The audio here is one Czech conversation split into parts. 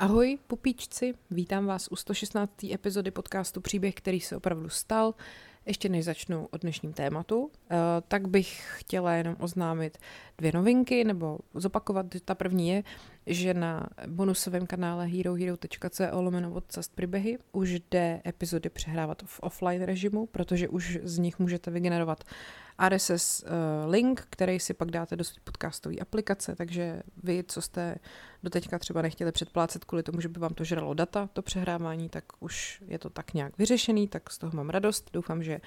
Ahoj, pupíčci, vítám vás u 116. epizody podcastu Příběh, který se opravdu stal. Ještě než začnu o dnešním tématu, eh, tak bych chtěla jenom oznámit dvě novinky, nebo zopakovat, ta první je, že na bonusovém kanále herohero.co lomeno podcast příběhy už jde epizody přehrávat v offline režimu, protože už z nich můžete vygenerovat RSS uh, link, který si pak dáte do podcastové aplikace, takže vy, co jste doteďka třeba nechtěli předplácet kvůli tomu, že by vám to žralo data, to přehrávání, tak už je to tak nějak vyřešený, tak z toho mám radost. Doufám, že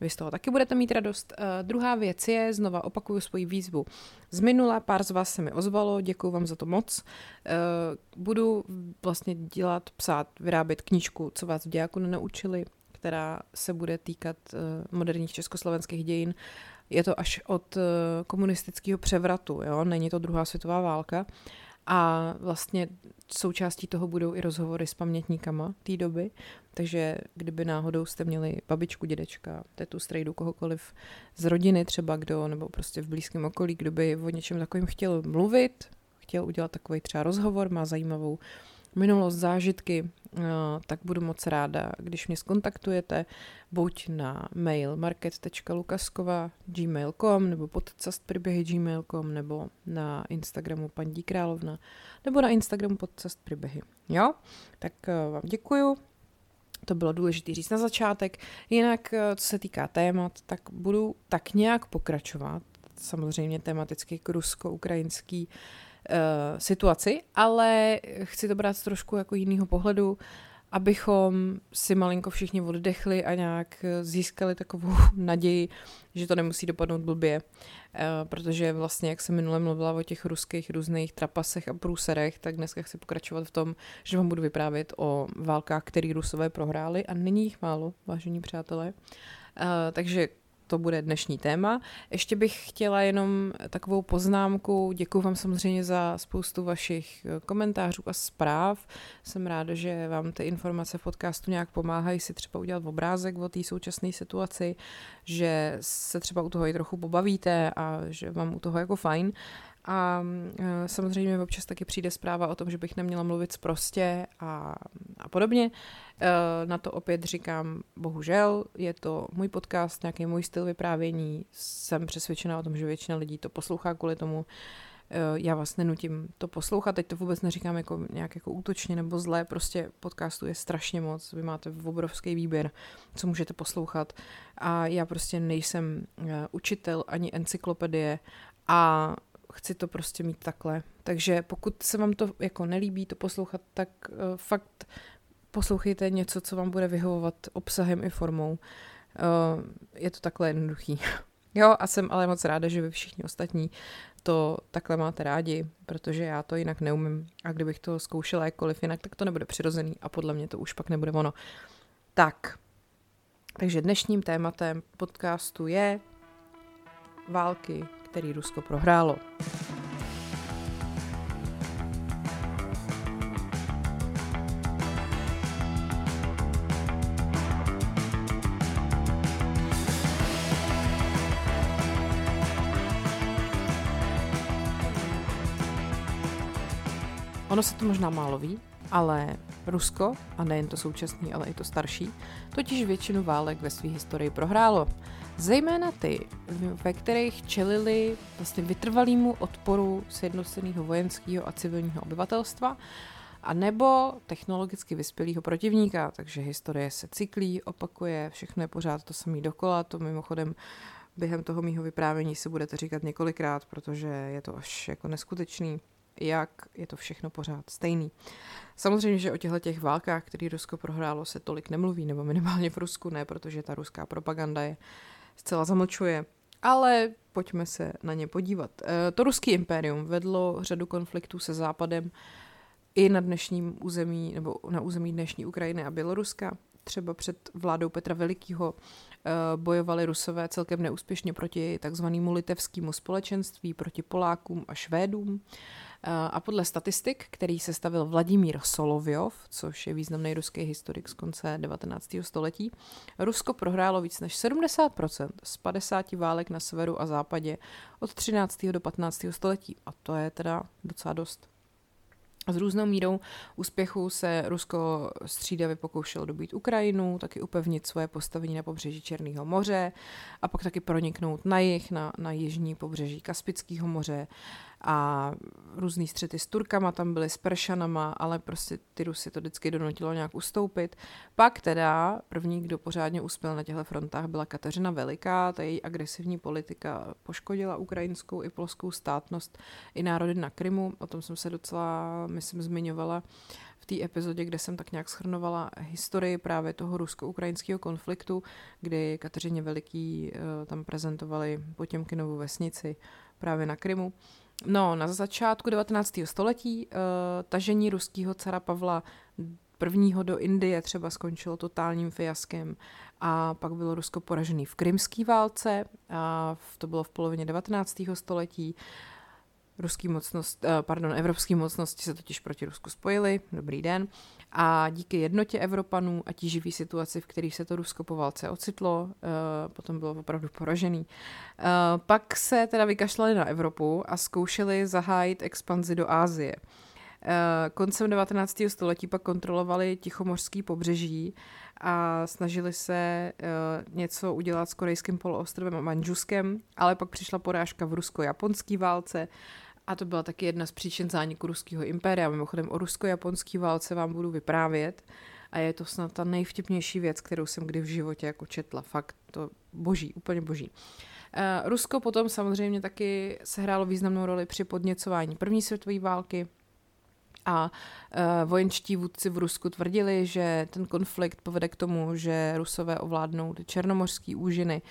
vy z toho taky budete mít radost. Uh, druhá věc je, znova opakuju svoji výzvu. Z minula pár z vás se mi ozvalo, děkuji vám za to moc. Uh, budu vlastně dělat, psát, vyrábět knížku, co vás v dějáku nenaučili, která se bude týkat uh, moderních československých dějin. Je to až od uh, komunistického převratu, jo? není to druhá světová válka. A vlastně součástí toho budou i rozhovory s pamětníkama té doby, takže kdyby náhodou jste měli babičku, dědečka, tetu, strejdu, kohokoliv z rodiny třeba kdo, nebo prostě v blízkém okolí, kdo by o něčem takovým chtěl mluvit, chtěl udělat takový třeba rozhovor, má zajímavou minulost, zážitky, eh, tak budu moc ráda, když mě skontaktujete buď na mail market.lukaskova gmail.com nebo podcast příběhy gmail.com nebo na Instagramu paní Královna nebo na Instagramu podcast příběhy. Jo? Tak eh, vám děkuju. To bylo důležité říct na začátek. Jinak, eh, co se týká témat, tak budu tak nějak pokračovat. Samozřejmě tematicky rusko-ukrajinský situaci, ale chci to brát z trošku jako jiného pohledu, abychom si malinko všichni oddechli a nějak získali takovou naději, že to nemusí dopadnout blbě. Uh, protože vlastně, jak jsem minule mluvila o těch ruských různých trapasech a průserech, tak dneska chci pokračovat v tom, že vám budu vyprávět o válkách, které Rusové prohráli a není jich málo, vážení přátelé. Uh, takže to bude dnešní téma. Ještě bych chtěla jenom takovou poznámku. Děkuji vám samozřejmě za spoustu vašich eh, komentářů a zpráv. Jsem ráda, že vám ty informace v podcastu nějak pomáhají si třeba udělat obrázek o té současné situaci, že se třeba u toho i trochu pobavíte a že vám u toho jako fajn. A e, samozřejmě občas taky přijde zpráva o tom, že bych neměla mluvit prostě a, a podobně. E, na to opět říkám, bohužel, je to můj podcast, nějaký můj styl vyprávění. Jsem přesvědčena o tom, že většina lidí to poslouchá kvůli tomu. E, já vás nenutím to poslouchat, teď to vůbec neříkám jako nějak jako útočně nebo zlé, prostě podcastu je strašně moc, vy máte obrovský výběr, co můžete poslouchat a já prostě nejsem učitel ani encyklopedie a chci to prostě mít takhle. Takže pokud se vám to jako nelíbí to poslouchat, tak uh, fakt poslouchejte něco, co vám bude vyhovovat obsahem i formou. Uh, je to takhle jednoduchý. jo, a jsem ale moc ráda, že vy všichni ostatní to takhle máte rádi, protože já to jinak neumím. A kdybych to zkoušela jakkoliv jinak, tak to nebude přirozený a podle mě to už pak nebude ono. Tak, takže dnešním tématem podcastu je války, který Rusko prohrálo. Ono se to možná málo ví, ale Rusko, a nejen to současný, ale i to starší, totiž většinu válek ve své historii prohrálo. Zejména ty, ve kterých čelili vlastně vytrvalýmu odporu sjednoceného vojenského a civilního obyvatelstva, a nebo technologicky vyspělého protivníka, takže historie se cyklí, opakuje, všechno je pořád to samé dokola, to mimochodem během toho mýho vyprávění si budete říkat několikrát, protože je to až jako neskutečný, jak je to všechno pořád stejný. Samozřejmě, že o těchto těch válkách, které Rusko prohrálo, se tolik nemluví, nebo minimálně v Rusku ne, protože ta ruská propaganda je zcela zamlčuje. Ale pojďme se na ně podívat. Eh, to ruský impérium vedlo řadu konfliktů se Západem i na dnešním území, nebo na území dnešní Ukrajiny a Běloruska. Třeba před vládou Petra Velikého eh, bojovali Rusové celkem neúspěšně proti takzvanému litevskému společenství, proti Polákům a Švédům. Eh, a podle statistik, který se stavil Vladimír Solovjov, což je významný ruský historik z konce 19. století, Rusko prohrálo víc než 70% z 50 válek na severu a západě od 13. do 15. století. A to je teda docela dost. S různou mírou úspěchu se Rusko střídavě pokoušelo dobít Ukrajinu, taky upevnit svoje postavení na pobřeží Černého moře a pak taky proniknout na jih, na, na jižní pobřeží Kaspického moře a různý střety s Turkama tam byly, s Peršanama, ale prostě ty Rusy to vždycky donutilo nějak ustoupit. Pak teda první, kdo pořádně uspěl na těchto frontách, byla Kateřina Veliká, ta její agresivní politika poškodila ukrajinskou i polskou státnost i národy na Krymu, o tom jsem se docela, myslím, zmiňovala v té epizodě, kde jsem tak nějak schrnovala historii právě toho rusko-ukrajinského konfliktu, kdy Kateřině Veliký eh, tam prezentovali Potěmkinovu vesnici právě na Krymu. No, na začátku 19. století uh, tažení ruského cara Pavla prvního do Indie třeba skončilo totálním fiaskem a pak bylo Rusko poražený v krymské válce, a to bylo v polovině 19. století. Ruský mocnost, eh, pardon, evropské mocnosti se totiž proti Rusku spojily, dobrý den, a díky jednotě Evropanů a tíživý situaci, v kterých se to Rusko po válce ocitlo, eh, potom bylo opravdu poražený. Eh, pak se teda vykašlali na Evropu a zkoušeli zahájit expanzi do Ázie. Koncem 19. století pak kontrolovali Tichomořský pobřeží a snažili se něco udělat s korejským poloostrovem a Manžuskem, ale pak přišla porážka v rusko-japonské válce a to byla taky jedna z příčin zániku ruského impéria. Mimochodem o rusko-japonské válce vám budu vyprávět a je to snad ta nejvtipnější věc, kterou jsem kdy v životě jako četla. Fakt to boží, úplně boží. Uh, Rusko potom samozřejmě taky sehrálo významnou roli při podněcování první světové války, a uh, vojenčtí vůdci v Rusku tvrdili, že ten konflikt povede k tomu, že Rusové ovládnou černomořský úžiny,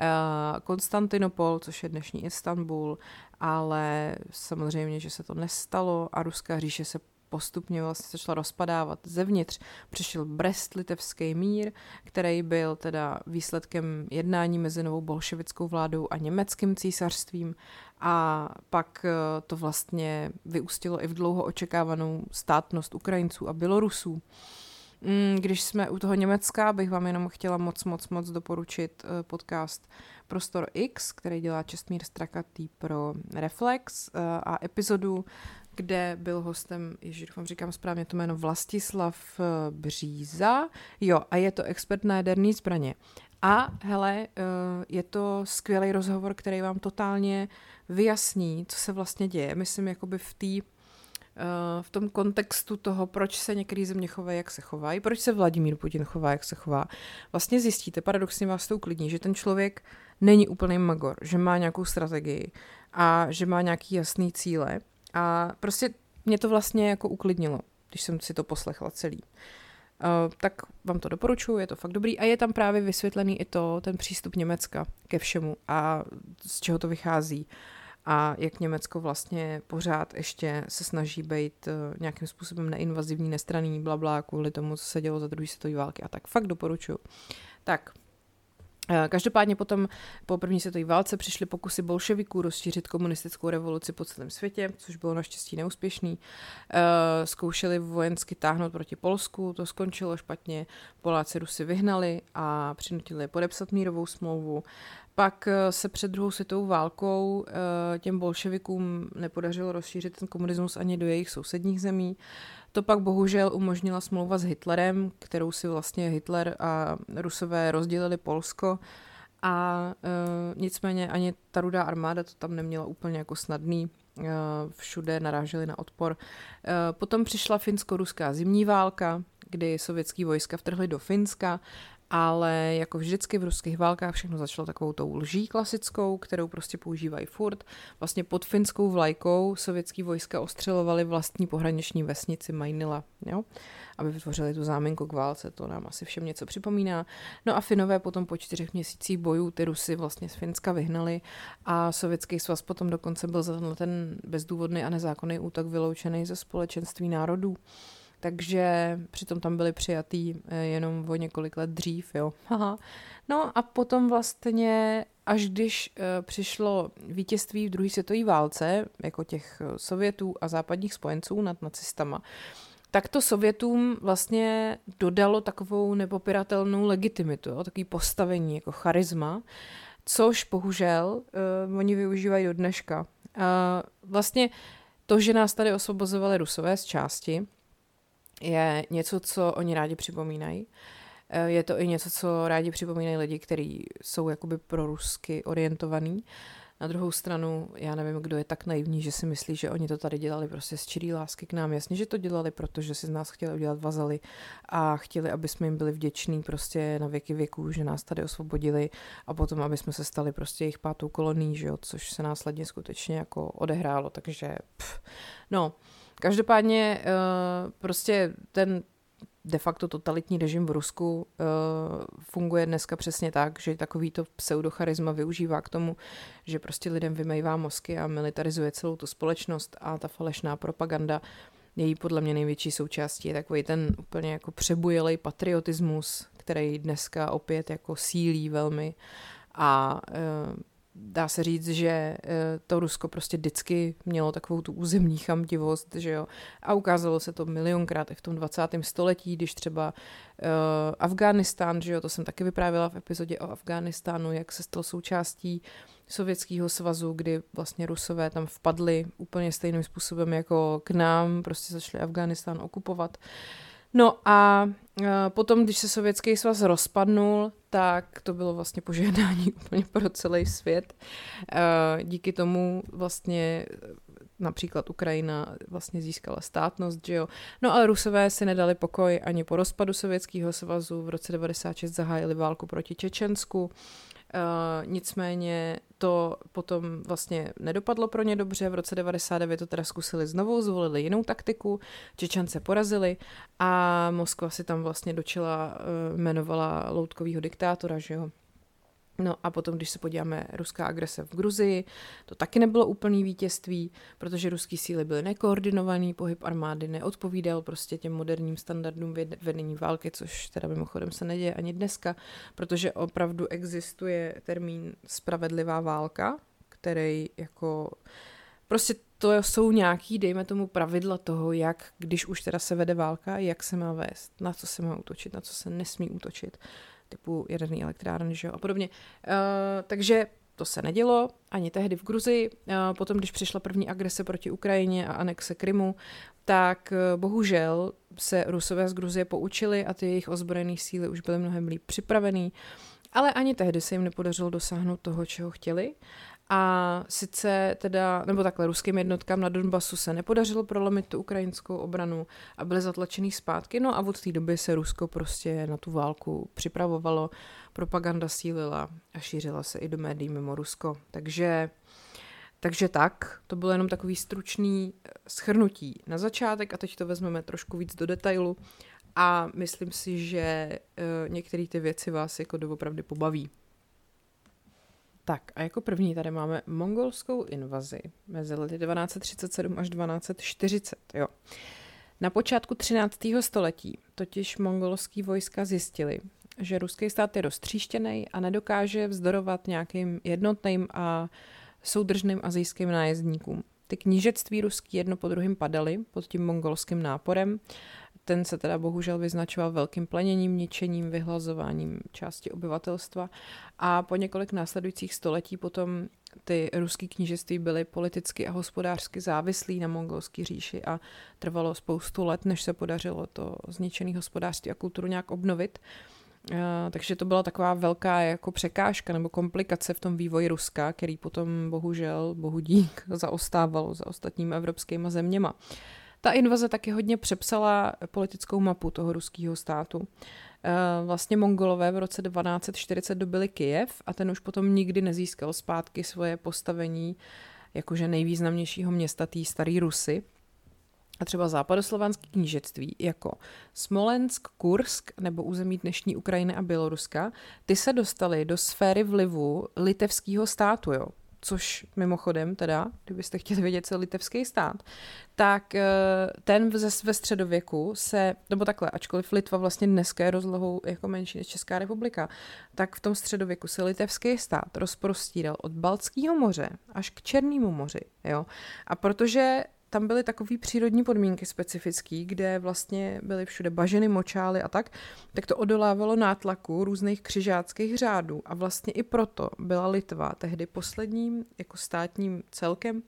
uh, Konstantinopol, což je dnešní Istanbul, ale samozřejmě, že se to nestalo a ruská říše se postupně vlastně začala rozpadávat zevnitř. Přišel Brest-litevský mír, který byl teda výsledkem jednání mezi novou bolševickou vládou a německým císařstvím a pak eh, to vlastně vyústilo i v dlouho očekávanou státnost Ukrajinců a Bělorusů. Mm, když jsme u toho Německa, bych vám jenom chtěla moc, moc, moc doporučit eh, podcast Prostor X, který dělá Čestmír Strakatý pro Reflex eh, a epizodu, kde byl hostem, ježiš, vám říkám správně to jméno, Vlastislav Bříza. Jo, a je to expert na jaderné zbraně. A hele, je to skvělý rozhovor, který vám totálně vyjasní, co se vlastně děje. Myslím, jakoby v té eh, v tom kontextu toho, proč se některé země chovají, jak se chovají, proč se Vladimír Putin chová, jak se chová, vlastně zjistíte, paradoxně vás to uklidní, že ten člověk není úplný magor, že má nějakou strategii a že má nějaký jasný cíle. A prostě mě to vlastně jako uklidnilo, když jsem si to poslechla celý. Uh, tak vám to doporučuji, je to fakt dobrý. A je tam právě vysvětlený i to, ten přístup Německa ke všemu a z čeho to vychází a jak Německo vlastně pořád ještě se snaží být uh, nějakým způsobem neinvazivní, nestraný, bla, bla, kvůli tomu, co se dělo za druhé světové války a tak fakt doporučuji. Tak, Eh, každopádně potom po první světové válce přišly pokusy bolševiků rozšířit komunistickou revoluci po celém světě, což bylo naštěstí neúspěšný. Eh, zkoušeli vojensky táhnout proti Polsku, to skončilo špatně, Poláci Rusy vyhnali a přinutili podepsat mírovou smlouvu. Pak eh, se před druhou světovou válkou těm bolševikům nepodařilo rozšířit ten komunismus ani do jejich sousedních zemí. To pak bohužel umožnila smlouva s Hitlerem, kterou si vlastně Hitler a Rusové rozdělili Polsko a e, nicméně ani ta rudá armáda to tam neměla úplně jako snadný, e, všude naráželi na odpor. E, potom přišla finsko-ruská zimní válka, kdy sovětský vojska vtrhly do Finska ale jako vždycky v ruských válkách všechno začalo takovou tou lží klasickou, kterou prostě používají furt. Vlastně pod finskou vlajkou sovětský vojska ostřelovali vlastní pohraniční vesnici Majnila, jo? aby vytvořili tu záminku k válce, to nám asi všem něco připomíná. No a Finové potom po čtyřech měsících bojů ty Rusy vlastně z Finska vyhnali a sovětský svaz potom dokonce byl za ten bezdůvodný a nezákonný útok vyloučený ze společenství národů takže přitom tam byli přijatý eh, jenom o několik let dřív, jo. Haha. No a potom vlastně, až když uh, přišlo vítězství v druhé světové válce, jako těch eh, Sovětů a západních spojenců nad nacistama, tak to Sovětům vlastně dodalo takovou nepopiratelnou legitimitu, jo, takový postavení, jako charisma, což bohužel uh, oni využívají do dneška. Uh, vlastně to, že nás tady osvobozovali rusové z části, je něco, co oni rádi připomínají. Eh, je to i něco, co rádi připomínají lidi, kteří jsou jakoby prorusky orientovaní. Na druhou stranu, já nevím, kdo je tak naivní, že si myslí, že oni to tady dělali prostě z čirý lásky k nám. Jasně, že to dělali, protože si z nás chtěli udělat vazaly a chtěli, aby jsme jim byli vděční prostě na věky věků, že nás tady osvobodili a potom, aby jsme se stali prostě jejich pátou kolonií, že jo, což se následně skutečně jako odehrálo, takže pff. no, Každopádně uh, prostě ten de facto totalitní režim v Rusku uh, funguje dneska přesně tak, že takovýto pseudocharisma využívá k tomu, že prostě lidem vymejvá mozky a militarizuje celou tu společnost a ta falešná propaganda její podle mě největší součástí. Je takový ten úplně jako přebujelý patriotismus, který dneska opět jako sílí velmi a uh, dá se říct, že eh, to Rusko prostě vždycky mělo takovou tu územní chamtivost, že jo. A ukázalo se to milionkrát i v tom 20. století, když třeba uh, Afghánistán, že jo, to jsem taky vyprávěla v epizodě o Afghánistánu, jak se stal součástí Sovětského svazu, kdy vlastně Rusové tam vpadli úplně stejným způsobem jako k nám, prostě začali Afghánistán okupovat. No a uh, potom, když se Sovětský svaz rozpadnul, tak to bylo vlastně požádání úplně pro celý svět. Eh, díky tomu vlastně například Ukrajina vlastně získala státnost, že jo. No ale Rusové si nedali pokoj ani po rozpadu Sovětského svazu. V roce 96 zahájili válku proti Čečensku. Uh, nicméně to potom vlastně nedopadlo pro ně dobře. V roce 99 to teda zkusili znovu, zvolili jinou taktiku, Čečence porazili a Moskva si tam vlastně dočila, uh, jmenovala loutkovýho diktátora, že jo. No a potom, když se podíváme ruská agrese v Gruzii, to taky nebylo úplný vítězství, protože ruský síly byly nekoordinovaný, pohyb armády neodpovídal prostě těm moderním standardům vedení války, což teda mimochodem se neděje ani dneska, protože opravdu existuje termín spravedlivá válka, který jako prostě to jsou nějaký, dejme tomu, pravidla toho, jak, když už teda se vede válka, jak se má vést, na co se má útočit, na co se nesmí útočit typu jaderný elektrárny že jo, a podobně. Uh, takže to se nedělo ani tehdy v Gruzii. Uh, potom, když přišla první agrese proti Ukrajině a anexe Krymu, tak uh, bohužel se Rusové z Gruzie poučili a ty jejich ozbrojené síly už byly mnohem líp připravený. Ale ani tehdy se jim nepodařilo dosáhnout toho, čeho chtěli. A sice teda, nebo takhle, ruským jednotkám na Donbasu se nepodařilo prolomit tu ukrajinskou obranu a byly zatlačený zpátky, no a od té doby se Rusko prostě na tu válku připravovalo, propaganda sílila a šířila se i do médií mimo Rusko. Takže, takže tak, to bylo jenom takový stručný eh, schrnutí na začátek a teď to vezmeme trošku víc do detailu a myslím si, že uh, některé ty věci vás jako doopravdy pobaví. Tak a jako první tady máme mongolskou invazi mezi lety 1237 až 1240. Jo. Na počátku 13. století totiž mongolský vojska zjistili, že ruský stát je roztříštěný a nedokáže vzdorovat nějakým jednotným a soudržným azijským nájezdníkům. Ty knížectví ruský jedno po druhém padaly pod tím mongolským náporem ten se teda bohužel vyznačoval velkým pleněním, ničením, vyhlazováním části obyvatelstva a po několik následujících století potom ty ruský knížectví byly politicky a hospodářsky závislí na mongolské říši a trvalo spoustu let, než se podařilo to zničené hospodářství a kulturu nějak obnovit. Uh, takže to byla taková velká jako překážka nebo komplikace v tom vývoji Ruska, který potom bohužel, bohu dík, zaostávalo za ostatními evropskými zeměma. Ta invaze taky hodně přepsala politickou mapu toho ruského státu. Eh, vlastně mongolové v roce 1240 dobili Kijev a ten už potom nikdy nezískal zpátky svoje postavení jakože nejvýznamnějšího města té staré Rusy. A třeba západoslovanské knížectví jako Smolensk, Kursk nebo území dnešní Ukrajiny a Běloruska, ty se dostaly do sféry vlivu litevského státu, jo což mimochodem teda, kdybyste chtěli vědět, co litevský stát, tak eh, ten ve středověku se, nebo takhle, ačkoliv Litva vlastně dneska je rozlohou jako menší než Česká republika, tak v tom středověku se litevský stát rozprostíral od Baltského moře až k Černému moři. Jo? A protože tam byly takové přírodní podmínky specifické, kde vlastně byly všude bažiny, močály a tak, tak to odolávalo nátlaku různých křižáckých řádů a vlastně i proto byla Litva tehdy posledním jako státním celkem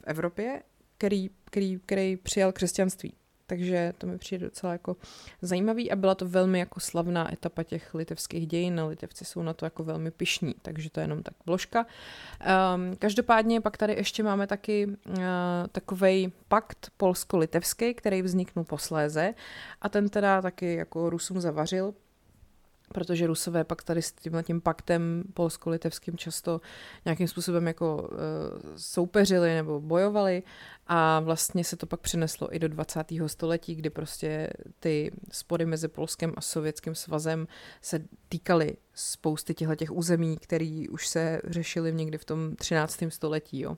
v Evropě, který, který, který přijal křesťanství. Takže to mi přijde docela jako zajímavý a byla to velmi jako slavná etapa těch litevských dějin. Litevci jsou na to jako velmi pišní, takže to je jenom tak vložka. Um, každopádně pak tady ještě máme taky uh, takový pakt polsko-litevský, který vzniknul posléze a ten teda taky jako Rusům zavařil, protože Rusové pak tady s tímhle tím paktem polsko-litevským často nějakým způsobem jako uh, soupeřili nebo bojovali a vlastně se to pak přineslo i do 20. století, kdy prostě ty spory mezi Polskem a Sovětským svazem se týkaly spousty těchto těch území, které už se řešily někdy v tom 13. století. Jo. Uh,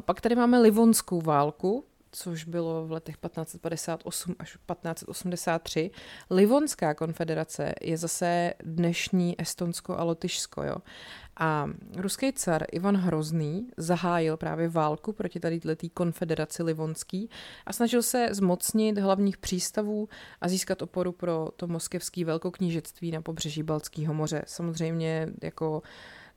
pak tady máme Livonskou válku, což bylo v letech 1558 až 1583. Livonská konfederace je zase dnešní Estonsko a Lotyšsko. Jo? A ruský car Ivan Hrozný zahájil právě válku proti tady konfederaci Livonský a snažil se zmocnit hlavních přístavů a získat oporu pro to moskevské velkoknížectví na pobřeží Balckého moře. Samozřejmě jako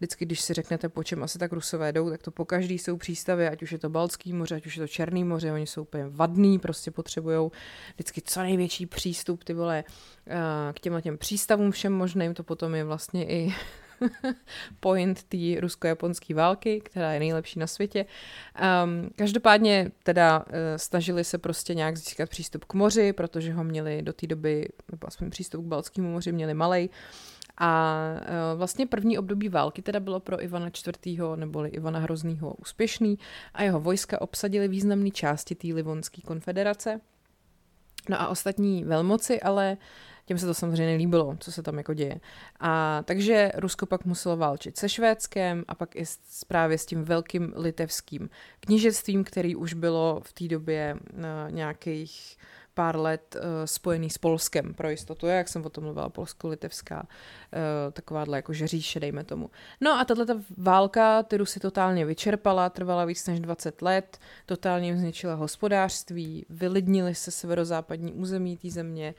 vždycky, když si řeknete, po čem asi tak rusové jdou, tak to po každý jsou přístavy, ať už je to Balcký moře, ať už je to Černý moře, oni jsou úplně vadný, prostě potřebují vždycky co největší přístup, ty vole, eh, k těmhle těm přístavům všem možným, to potom je vlastně i point té rusko-japonské války, která je nejlepší na světě. Um, každopádně teda uh, snažili se prostě nějak získat přístup k moři, protože ho měli do té doby, nebo aspoň přístup k Balckému moři měli malej. A uh, vlastně první období války teda bylo pro Ivana IV. neboli Ivana Hroznýho úspěšný a jeho vojska obsadili významné části té Livonské konfederace. No a ostatní velmoci ale těm se to samozřejmě nelíbilo, co se tam jako děje. A takže Rusko pak muselo válčit se Švédskem a pak i s, právě s tím velkým litevským knížectvím, který už bylo v té době uh, nějakých pár let uh, spojený s Polskem pro jistotu, jak jsem o tom mluvila, polsko-litevská, uh, takováhle jakože říše, dejme tomu. No a tato válka ty Rusy totálně vyčerpala, trvala víc než 20 let, totálně zničila hospodářství, vylidnili se severozápadní území té země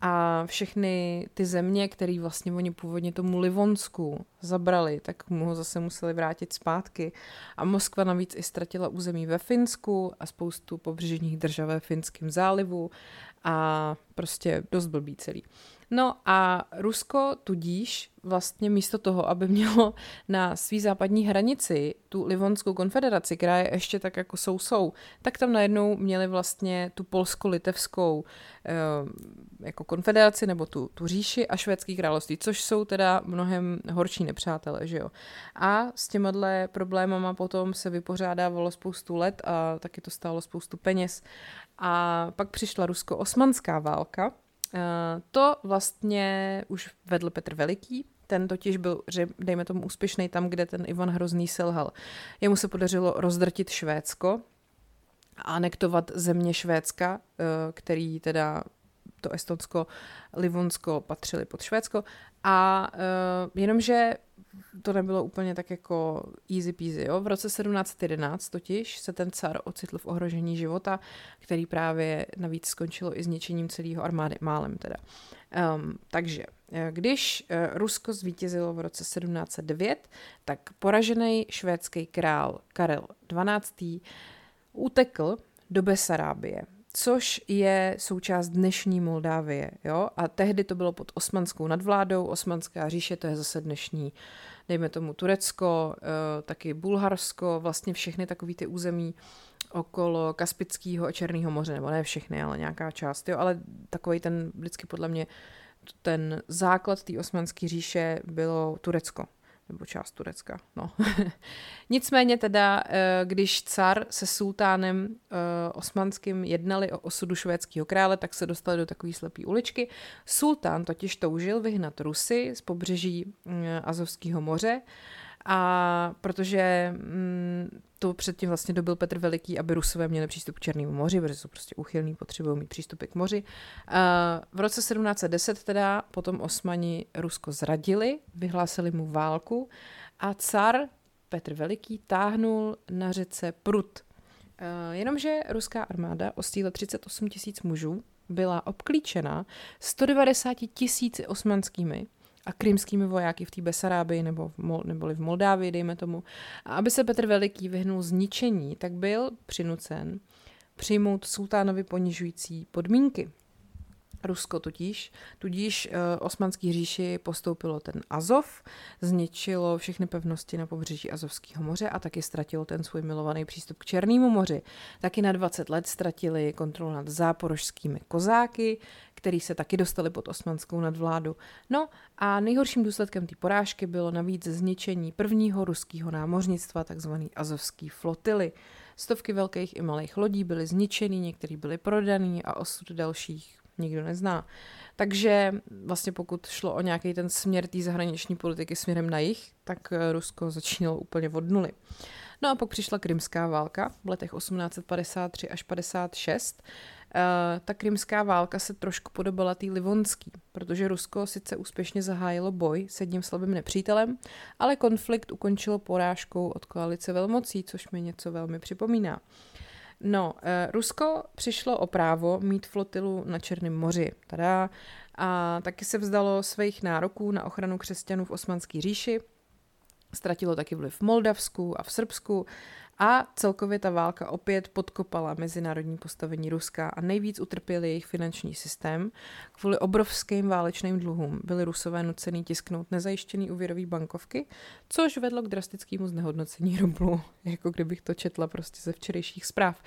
a všechny ty země, které vlastně oni původně tomu Livonsku zabrali, tak mu ho zase museli vrátit zpátky. A Moskva navíc i ztratila území ve Finsku a spoustu pobřežních držav ve Finském zálivu a prostě dost blbý celý. No a Rusko tudíž vlastně místo toho, aby mělo na svý západní hranici tu Livonskou konfederaci, která je ještě tak jako sou-sou, tak tam najednou měli vlastně tu polsko-litevskou eh, jako konfederaci nebo tu, tu říši a švédský království, což jsou teda mnohem horší nepřátelé, že jo. A s těmahle problémama potom se vypořádávalo spoustu let a taky to stálo spoustu peněz. A pak přišla rusko-osmanská válka, to vlastně už vedl Petr Veliký, ten totiž byl, dejme tomu úspěšný tam, kde ten Ivan Hrozný selhal. Jemu se podařilo rozdrtit Švédsko a anektovat země Švédska, eh, který teda to Estonsko, Livonsko patřili pod Švédsko. A uh, jenomže to nebylo úplně tak jako easy peasy. Jo? V roce 1711 totiž se ten car ocitl v ohrožení života, který právě navíc skončilo i zničením celého armády, málem teda. Um, takže eh, když uh, Rusko zvítězilo v roce 1709, tak poražený švédský král Karel XII. utekl do Besarábie což je součást dnešní Moldávie. Jo? A tehdy to bylo pod osmanskou nadvládou, osmanská říše, to je zase dnešní, dejme tomu Turecko, eh, taky Bulharsko, vlastně všechny takové ty území okolo Kaspického a Černého moře, nebo ne všechny, ale nějaká část, jo? ale takový ten vždycky podle mě ten základ té osmanské říše bylo Turecko nebo část Turecka. No. Nicméně teda, eh, když car se sultánem eh, osmanským jednali o osudu švédského krále, tak se dostali do takové slepé uličky. Sultán totiž toužil vyhnat Rusy z pobřeží eh, Azovského moře a protože mm, to předtím vlastně dobil Petr Veliký, aby Rusové měli přístup k Černému moři, protože jsou prostě uchylní, potřebují mít přístupy k moři. V roce 1710 teda potom Osmani Rusko zradili, vyhlásili mu válku a car Petr Veliký táhnul na řece Prut. Jenomže ruská armáda o 38 tisíc mužů byla obklíčena 190 tisíci osmanskými a krymskými vojáky v té Besarábii nebo v, Mol, neboli v Moldávii, dejme tomu. A aby se Petr Veliký vyhnul zničení, tak byl přinucen přijmout sultánovi ponižující podmínky. Rusko tudíž, tudíž uh, osmanský říši postoupilo ten Azov, zničilo všechny pevnosti na pobřeží Azovského moře a taky ztratilo ten svůj milovaný přístup k Černému moři. Taky na 20 let ztratili kontrolu nad záporožskými kozáky, který se taky dostali pod osmanskou nadvládu. No a nejhorším důsledkem té porážky bylo navíc zničení prvního ruského námořnictva, takzvaný Azovský flotily. Stovky velkých i malých lodí byly zničeny, některý byly prodaný a osud dalších nikdo nezná. Takže vlastně pokud šlo o nějaký ten směr té zahraniční politiky směrem na jich, tak eh, Rusko začínalo úplně od nuly. No a pak přišla krymská válka v letech 1853 až 56. Uh, eh, ta krymská válka se trošku podobala té livonský, protože Rusko sice úspěšně zahájilo boj s jedním slabým nepřítelem, ale konflikt ukončilo porážkou od koalice velmocí, což mi něco velmi připomíná. No, uh, Rusko přišlo o právo mít flotilu na Černém moři. Tada. A taky se vzdalo svých nároků na ochranu křesťanů v Osmanské říši. Ztratilo taky vliv v Moldavsku a v Srbsku a celkově ta válka opět podkopala mezinárodní postavení Ruska a nejvíc utrpěl jejich finanční systém. Kvůli obrovským válečným dluhům byli Rusové nucený tisknout nezajištěný úvěrový bankovky, což vedlo k drastickému znehodnocení rublu, jako kdybych to četla prostě ze včerejších zpráv.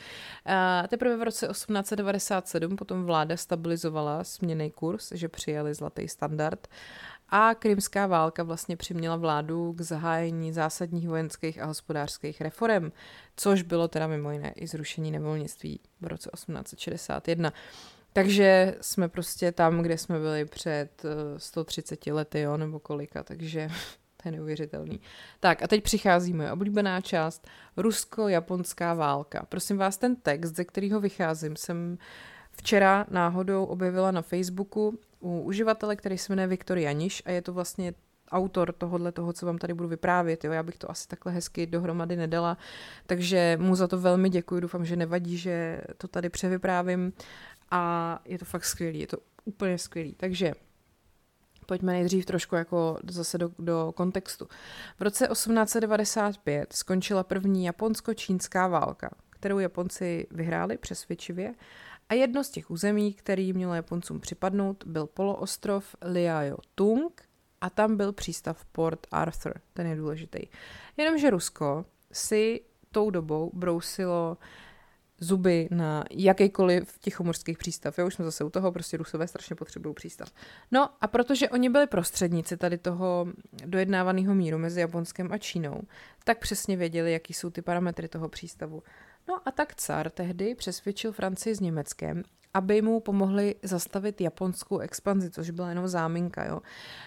A teprve v roce 1897 potom vláda stabilizovala směný kurz, že přijali zlatý standard a krymská válka vlastně přiměla vládu k zahájení zásadních vojenských a hospodářských reform, což bylo teda mimo jiné i zrušení nevolnictví v roce 1861. Takže jsme prostě tam, kde jsme byli před 130 eh, lety, jo, nebo kolika, takže to je neuvěřitelný. Tak a teď přichází moje oblíbená část, rusko-japonská válka. Prosím vás, ten text, ze kterého vycházím, jsem včera náhodou objevila na Facebooku u uživatele, který se jmenuje Viktor Janiš a je to vlastně autor tohohle toho, co vám tady budu vyprávět. Jo? Já bych to asi takhle hezky dohromady nedala, takže mu za to velmi děkuji. Doufám, že nevadí, že to tady převyprávím a je to fakt skvělý, je to úplně skvělý. Takže pojďme nejdřív trošku jako zase do, do kontextu. V roce 1895 skončila první japonsko-čínská válka, kterou Japonci vyhráli přesvědčivě a jedno z těch území, který mělo Japoncům připadnout, byl poloostrov Liaotung Tung a tam byl přístav Port Arthur, ten je důležitý. Jenomže Rusko si tou dobou brousilo zuby na jakýkoliv tichomorských přístav. Já už jsme zase u toho, prostě Rusové strašně potřebují přístav. No a protože oni byli prostředníci tady toho dojednávaného míru mezi Japonskem a Čínou, tak přesně věděli, jaký jsou ty parametry toho přístavu. No a tak car tehdy přesvědčil Francii s Německem, aby mu pomohli zastavit japonskou expanzi, což byla jenom záminka. Jo.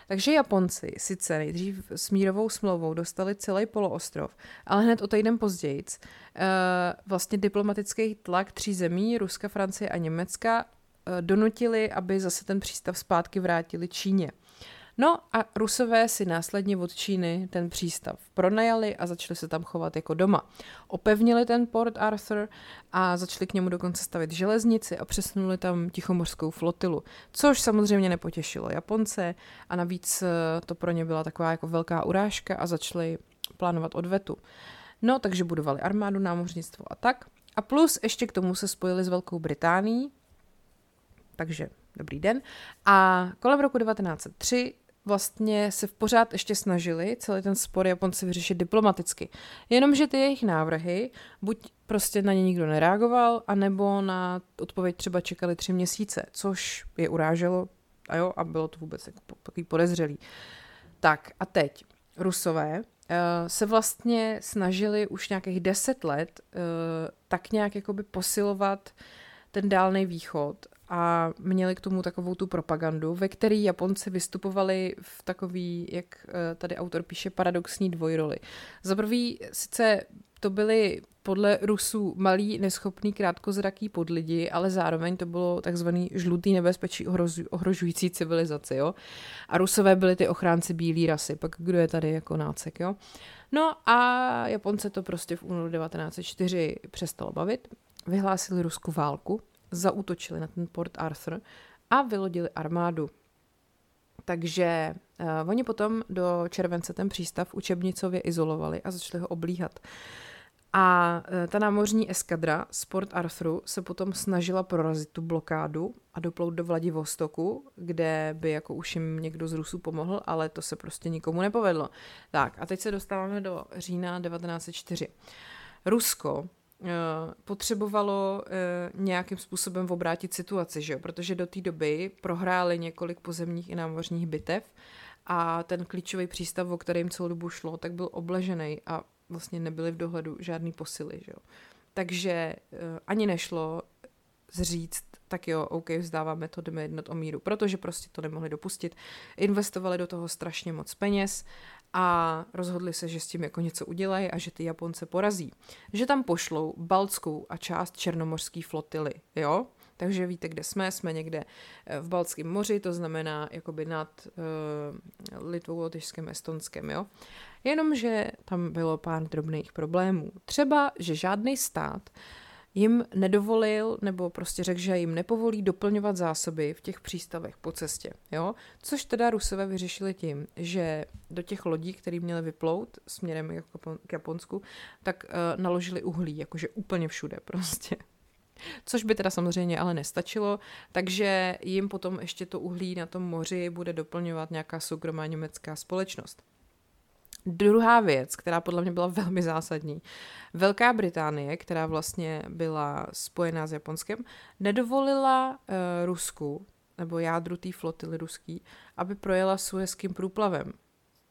Takže Japonci sice nejdřív s mírovou smlouvou dostali celý poloostrov, ale hned o týden později uh, vlastně diplomatický tlak tří zemí, Ruska, Francie a Německa, uh, donutili, aby zase ten přístav zpátky vrátili Číně. No a Rusové si následně od Číny ten přístav pronajali a začali se tam chovat jako doma. Opevnili ten Port Arthur a začali k němu dokonce stavit železnici a přesunuli tam tichomořskou flotilu, což samozřejmě nepotěšilo Japonce a navíc eh, to pro ně byla taková jako velká urážka a začali plánovat odvetu. No, takže budovali armádu, námořnictvo a tak. A plus ještě k tomu se spojili s Velkou Británií, takže dobrý den. A kolem roku 1903 vlastně se pořád ještě snažili celý ten spor Japonci vyřešit diplomaticky. Jenomže ty jejich návrhy buď prostě na ně nikdo nereagoval, anebo na odpověď třeba čekali tři měsíce, což je uráželo a jo, a bylo to vůbec jako takový podezřelý. Tak a teď Rusové uh, se vlastně snažili už nějakých deset let uh, tak nějak jakoby posilovat ten dálný východ a měli k tomu takovou tu propagandu, ve který Japonci vystupovali v takový, jak eh, tady autor píše, paradoxní dvojroli. Za prvý sice to byly podle Rusů malí, neschopný, krátkozraký podlidi, ale zároveň to bylo takzvaný žlutý nebezpečí ohrožující civilizaci, jo. A Rusové byli ty ochránci bílé rasy, pak kdo je tady jako nácek, jo. No a Japonce to prostě v únoru 1904 přestalo bavit, vyhlásili Rusku válku, zautočili na ten Port Arthur a vylodili armádu. Takže uh, oni potom do července ten přístav učebnicově izolovali a začali ho oblíhat. A uh, ta námořní eskadra Sport Arthuru se potom snažila prorazit tu blokádu a doplout do Vladivostoku, kde by jako už jim někdo z Rusů pomohl, ale to se prostě nikomu nepovedlo. Tak a teď se dostáváme do října 1904. Rusko potřebovalo eh, nějakým způsobem obrátit situaci, že jo? protože do té doby prohráli několik pozemních i námořních bitev a ten klíčový přístav, o kterým celou dobu šlo, tak byl obležený a vlastně nebyly v dohledu žádný posily. Že jo? Takže eh, ani nešlo zříct, tak jo, OK, vzdáváme to, jdeme jednat o míru, protože prostě to nemohli dopustit. Investovali do toho strašně moc peněz a rozhodli se, že s tím jako něco udělají a že ty Japonce porazí. Že tam pošlou baltskou a část černomorské flotily, jo? Takže víte, kde jsme, jsme někde eh, v Baltském moři, to znamená jakoby nad uh, Litvou, Lotyšskem, Estonskem, jo. Jenomže tam bylo pár drobných problémů. Třeba, že žádný stát uh, jim nedovolil, nebo prostě řekl, že jim nepovolí doplňovat zásoby v těch přístavech po cestě. Jo? Což teda Rusové vyřešili tím, že do těch lodí, které měly vyplout směrem k Japonsku, tak uh, naložili uhlí, jakože úplně všude prostě. Což by teda samozřejmě ale nestačilo, takže jim potom ještě to uhlí na tom moři bude doplňovat nějaká soukromá německá společnost. Druhá věc, která podle mě byla velmi zásadní. Velká Británie, která vlastně byla spojená s Japonskem, nedovolila uh, Rusku, nebo jádru té flotily ruský, aby projela Suezkým průplavem.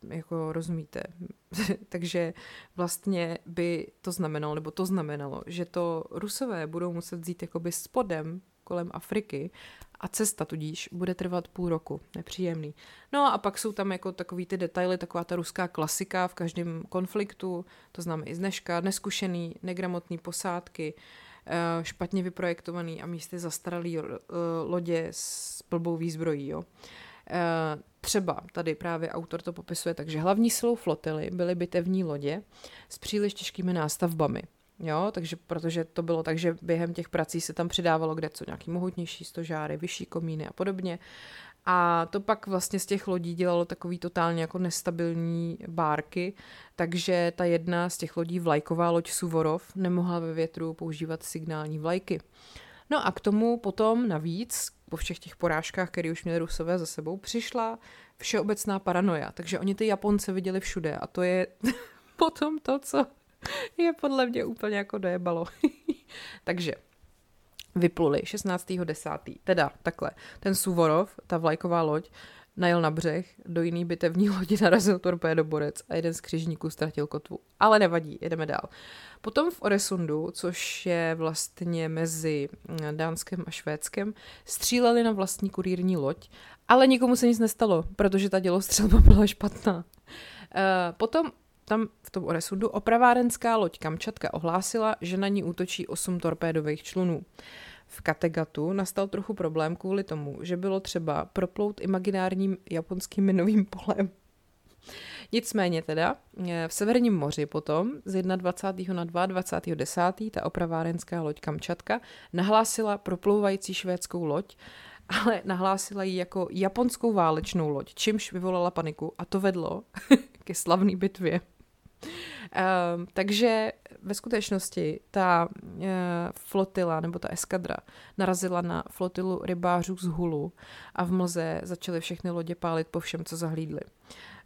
Jako rozumíte. Takže vlastně by to znamenalo, nebo to znamenalo, že to Rusové budou muset vzít jakoby spodem kolem Afriky a cesta tudíž bude trvat půl roku. Nepříjemný. No a pak jsou tam jako takový ty detaily, taková ta ruská klasika v každém konfliktu, to známe i dneška, neskušený, negramotný posádky, eh, špatně vyprojektovaný a místy zastaralý eh, lodě s blbou výzbrojí. Jo. Eh, třeba tady právě autor to popisuje, takže hlavní silou flotily byly bitevní lodě s příliš těžkými nástavbami. Jo, takže protože to bylo tak, že během těch prací se tam přidávalo kde co nějaký mohutnější stožáry, vyšší komíny a podobně. A to pak vlastně z těch lodí dělalo takový totálně jako nestabilní bárky, takže ta jedna z těch lodí, vlajková loď Suvorov, nemohla ve větru používat signální vlajky. No a k tomu potom navíc, po všech těch porážkách, které už měli Rusové za sebou, přišla všeobecná paranoja. Takže oni ty Japonce viděli všude a to je potom to, co je podle mě úplně jako dojebalo. Takže vypluli 16.10. Teda takhle, ten Suvorov, ta vlajková loď, najel na břeh, do jiný bitevní lodi narazil torpédoborec a jeden z křižníků ztratil kotvu. Ale nevadí, jedeme dál. Potom v Oresundu, což je vlastně mezi mm, Dánskem a Švédskem, stříleli na vlastní kurírní loď, ale nikomu se nic nestalo, protože ta dělostřelba byla špatná. Uh, potom tam v tom Oresundu opravárenská loď Kamčatka ohlásila, že na ní útočí osm torpédových člunů. V Kategatu nastal trochu problém kvůli tomu, že bylo třeba proplout imaginárním japonským minovým polem. Nicméně teda eh, v Severním moři potom z 21. na 22. 10. ta opravárenská loď Kamčatka nahlásila proplouvající švédskou loď, ale nahlásila ji jako japonskou válečnou loď, čímž vyvolala paniku a to vedlo ke slavné bitvě Um, takže ve skutečnosti ta uh, flotila nebo ta eskadra narazila na flotilu rybářů z Hulu a v mlze začaly všechny lodě pálit po všem, co zahlídli.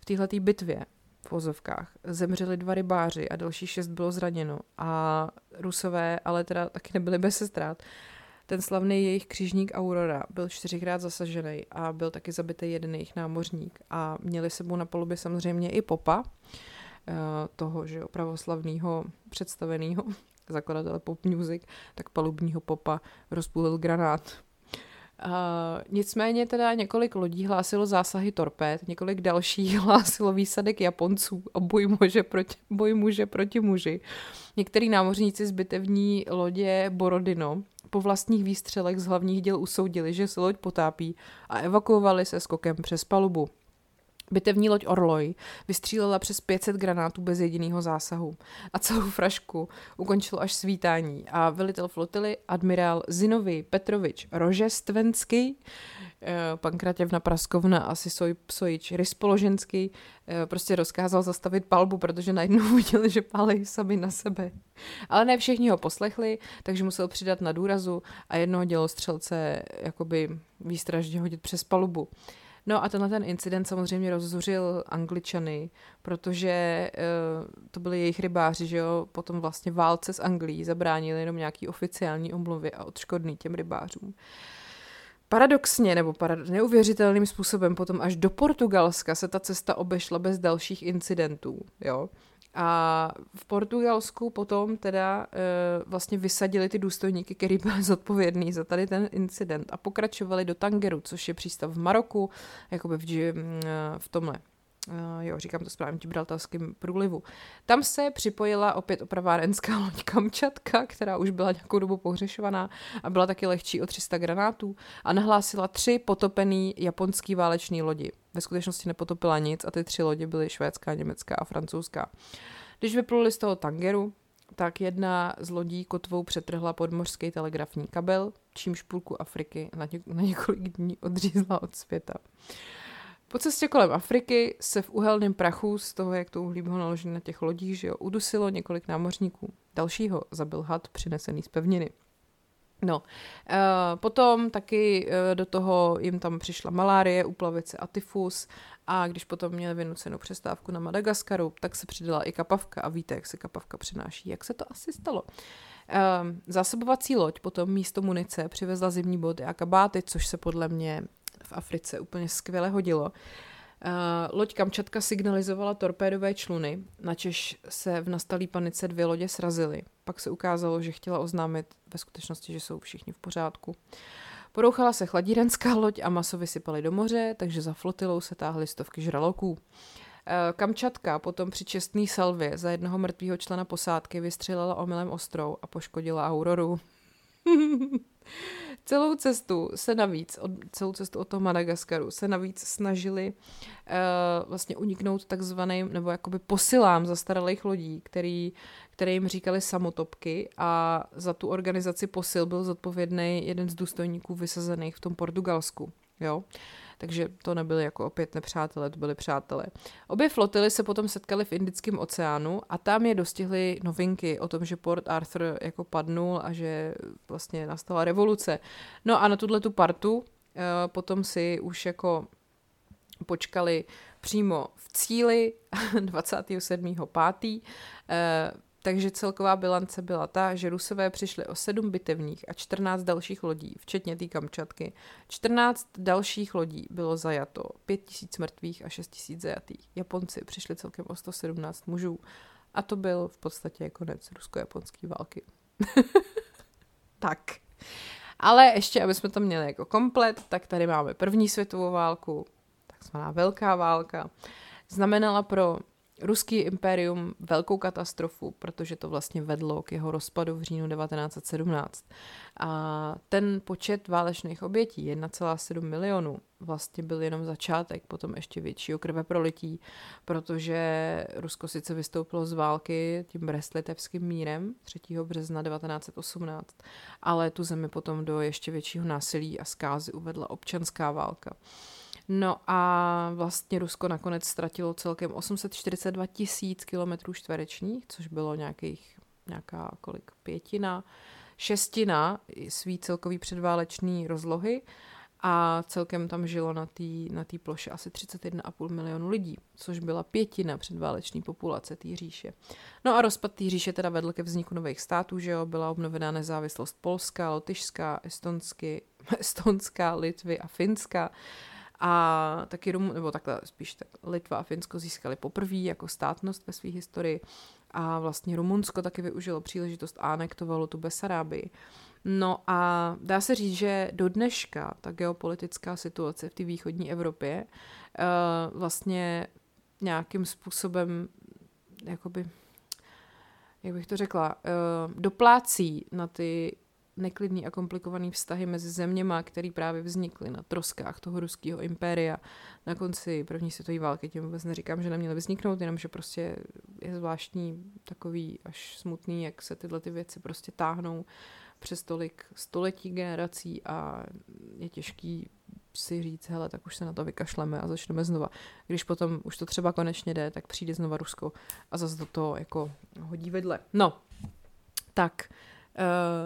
V této bitvě v ozovkách zemřeli dva rybáři a další šest bylo zraněno a Rusové ale teda taky nebyli bez ztrát. Ten slavný jejich křižník Aurora byl čtyřikrát zasažený a byl taky zabitý jeden jejich námořník a měli sebou na palubě samozřejmě i popa, Eh, toho, že pravoslavného představeného zakladatele pop music, tak palubního popa rozpůlil granát. Uh, nicméně teda několik lodí hlásilo zásahy torpéd, několik dalších hlásilo výsadek Japonců a boj muže proti, boj muže proti muži. Některý námořníci z bitevní lodě Borodino po vlastních výstřelech z hlavních děl usoudili, že se loď potápí a evakuovali se skokem přes palubu. Bitevní loď Orloj vystřílela přes 500 granátů bez jediného zásahu a celou frašku ukončilo až svítání a velitel flotily admirál Zinovi Petrovič Rožestvenský, eh, Pankratěvna Praskovna a Sisoj Psojič Ryspoloženský eh, prostě rozkázal zastavit palbu, protože najednou viděli, že pálí sami na sebe. Ale ne všichni ho poslechli, takže musel přidat na důrazu a jednoho dělostřelce jakoby výstražně hodit přes palubu. No a tenhle ten incident samozřejmě rozzuřil Angličany, protože uh, to byli jejich rybáři, že jo, potom vlastně válce s Anglií zabránili jenom nějaký oficiální omluvy a odškodný těm rybářům. Paradoxně nebo parad- neuvěřitelným způsobem potom až do Portugalska se ta cesta obešla bez dalších incidentů. Jo? A v Portugalsku potom teda e, vlastně vysadili ty důstojníky, který byl zodpovědný za tady ten incident a pokračovali do Tangeru, což je přístav v Maroku, jakoby v, v tomhle Uh, jo, říkám to správně, Gibraltarském průlivu. Tam se připojila opět opravárenská loď Kamčatka, která už byla nějakou dobu pohřešovaná a byla taky lehčí o 300 granátů a nahlásila tři potopený japonský válečný lodi. Ve skutečnosti nepotopila nic a ty tři lodi byly švédská, německá a francouzská. Když vypluli z toho tangeru, tak jedna z lodí kotvou přetrhla podmořský telegrafní kabel, čímž půlku Afriky na, něk- na několik dní odřízla od světa. Po cestě kolem Afriky se v uhelném prachu z toho, jak to uhlí bylo naložené na těch lodích, že jo, udusilo několik námořníků. Dalšího zabil had přinesený z pevniny. No, uh, potom taky uh, do toho jim tam přišla malárie, uplavice a tyfus a když potom měli vynucenou přestávku na Madagaskaru, tak se přidala i kapavka a víte, jak se kapavka přenáší. Jak se to asi stalo? Uh, zásobovací loď potom místo munice přivezla zimní boty a kabáty, což se podle mě v Africe úplně skvěle hodilo. Loď Kamčatka signalizovala torpédové čluny, načež se v nastalý panice dvě lodě srazily. Pak se ukázalo, že chtěla oznámit ve skutečnosti, že jsou všichni v pořádku. Porouchala se chladírenská loď a maso vysypali do moře, takže za flotilou se táhly stovky žraloků. Eh, Kamčatka potom při čestný salvě za jednoho mrtvého člena posádky vystřelila omylem ostrou a poškodila Auroru. celou cestu se navíc, od, celou cestu od toho Madagaskaru se navíc snažili uh, vlastně uniknout takzvaným, nebo jakoby posilám zastaralých lodí, který, které jim říkali samotopky a za tu organizaci posil byl zodpovědný jeden z důstojníků vysazených v tom Portugalsku. Jo? Uh, takže to nebyly jako opět nepřátelé, to byly přátelé. Obě flotily se potom setkaly v Indickém oceánu a tam je dostihly novinky o tom, že Port Arthur jako padnul a že vlastně nastala revoluce. No a na tuhle tu partu uh, potom si už jako počkali přímo v cíli 27.5. Takže celková bilance byla ta, že Rusové přišli o sedm bitevních a 14 dalších lodí, včetně té Kamčatky. 14 dalších lodí bylo zajato, 5000 mrtvých a 6000 zajatých. Japonci přišli celkem o 117 mužů. A to byl v podstatě konec rusko-japonské války. tak. Ale ještě, aby jsme to měli jako komplet, tak tady máme první světovou válku, takzvaná velká válka. Znamenala pro ruský impérium velkou katastrofu, protože to vlastně vedlo k jeho rozpadu v říjnu 1917. A ten počet válečných obětí, 1,7 milionů, vlastně byl jenom začátek, potom ještě většího krve prolití, protože Rusko sice vystoupilo z války tím Brestlitevským mírem 3. března 1918, ale tu zemi potom do ještě většího násilí a zkázy uvedla občanská válka. No a vlastně Rusko nakonec ztratilo celkem 842 tisíc kilometrů čtverečních, což bylo nějakých, nějaká kolik, pětina, šestina svý celkový předválečný rozlohy a celkem tam žilo na té na tý ploše asi 31,5 milionu lidí, což byla pětina předváleční populace té říše. No a rozpad té říše teda vedl ke vzniku nových států, že jo, byla obnovená nezávislost Polska, Lotyšská, Estonsky, Estonská, Litvy a Finska. A taky Rum, nebo takhle spíš tak Litva a Finsko získali poprvé jako státnost ve své historii a vlastně Rumunsko taky využilo příležitost a anektovalo tu Besarábii. No a dá se říct, že do dneška ta geopolitická situace v té východní Evropě uh, vlastně nějakým způsobem jakoby, jak bych to řekla, uh, doplácí na ty neklidný a komplikovaný vztahy mezi zeměma, které právě vznikly na troskách toho ruského impéria na konci první světové války. Tím vůbec neříkám, že neměly vzniknout, jenom že prostě je zvláštní takový až smutný, jak se tyhle ty věci prostě táhnou přes tolik století generací a je těžký si říct, hele, tak už se na to vykašleme a začneme znova. Když potom už to třeba konečně jde, tak přijde znova Rusko a zase do toho jako hodí vedle. No, tak,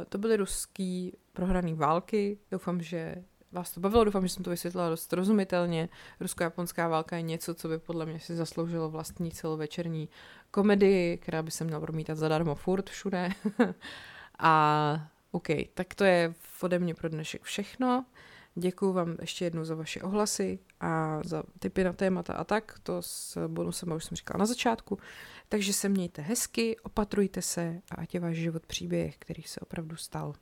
to byly ruský prohraný války. Doufám, že vás to bavilo, doufám, že jsem to vysvětlila dost rozumitelně. Rusko-japonská válka je něco, co by podle mě si zasloužilo vlastní celovečerní komedii, která by se měla promítat zadarmo furt všude. a OK, tak to je ode mě pro dnešek všechno. Děkuji vám ještě jednou za vaše ohlasy a za tipy na témata a tak. To s bonusem už jsem říkala na začátku. Takže se mějte hezky, opatrujte se a ať je váš život příběh, který se opravdu stal.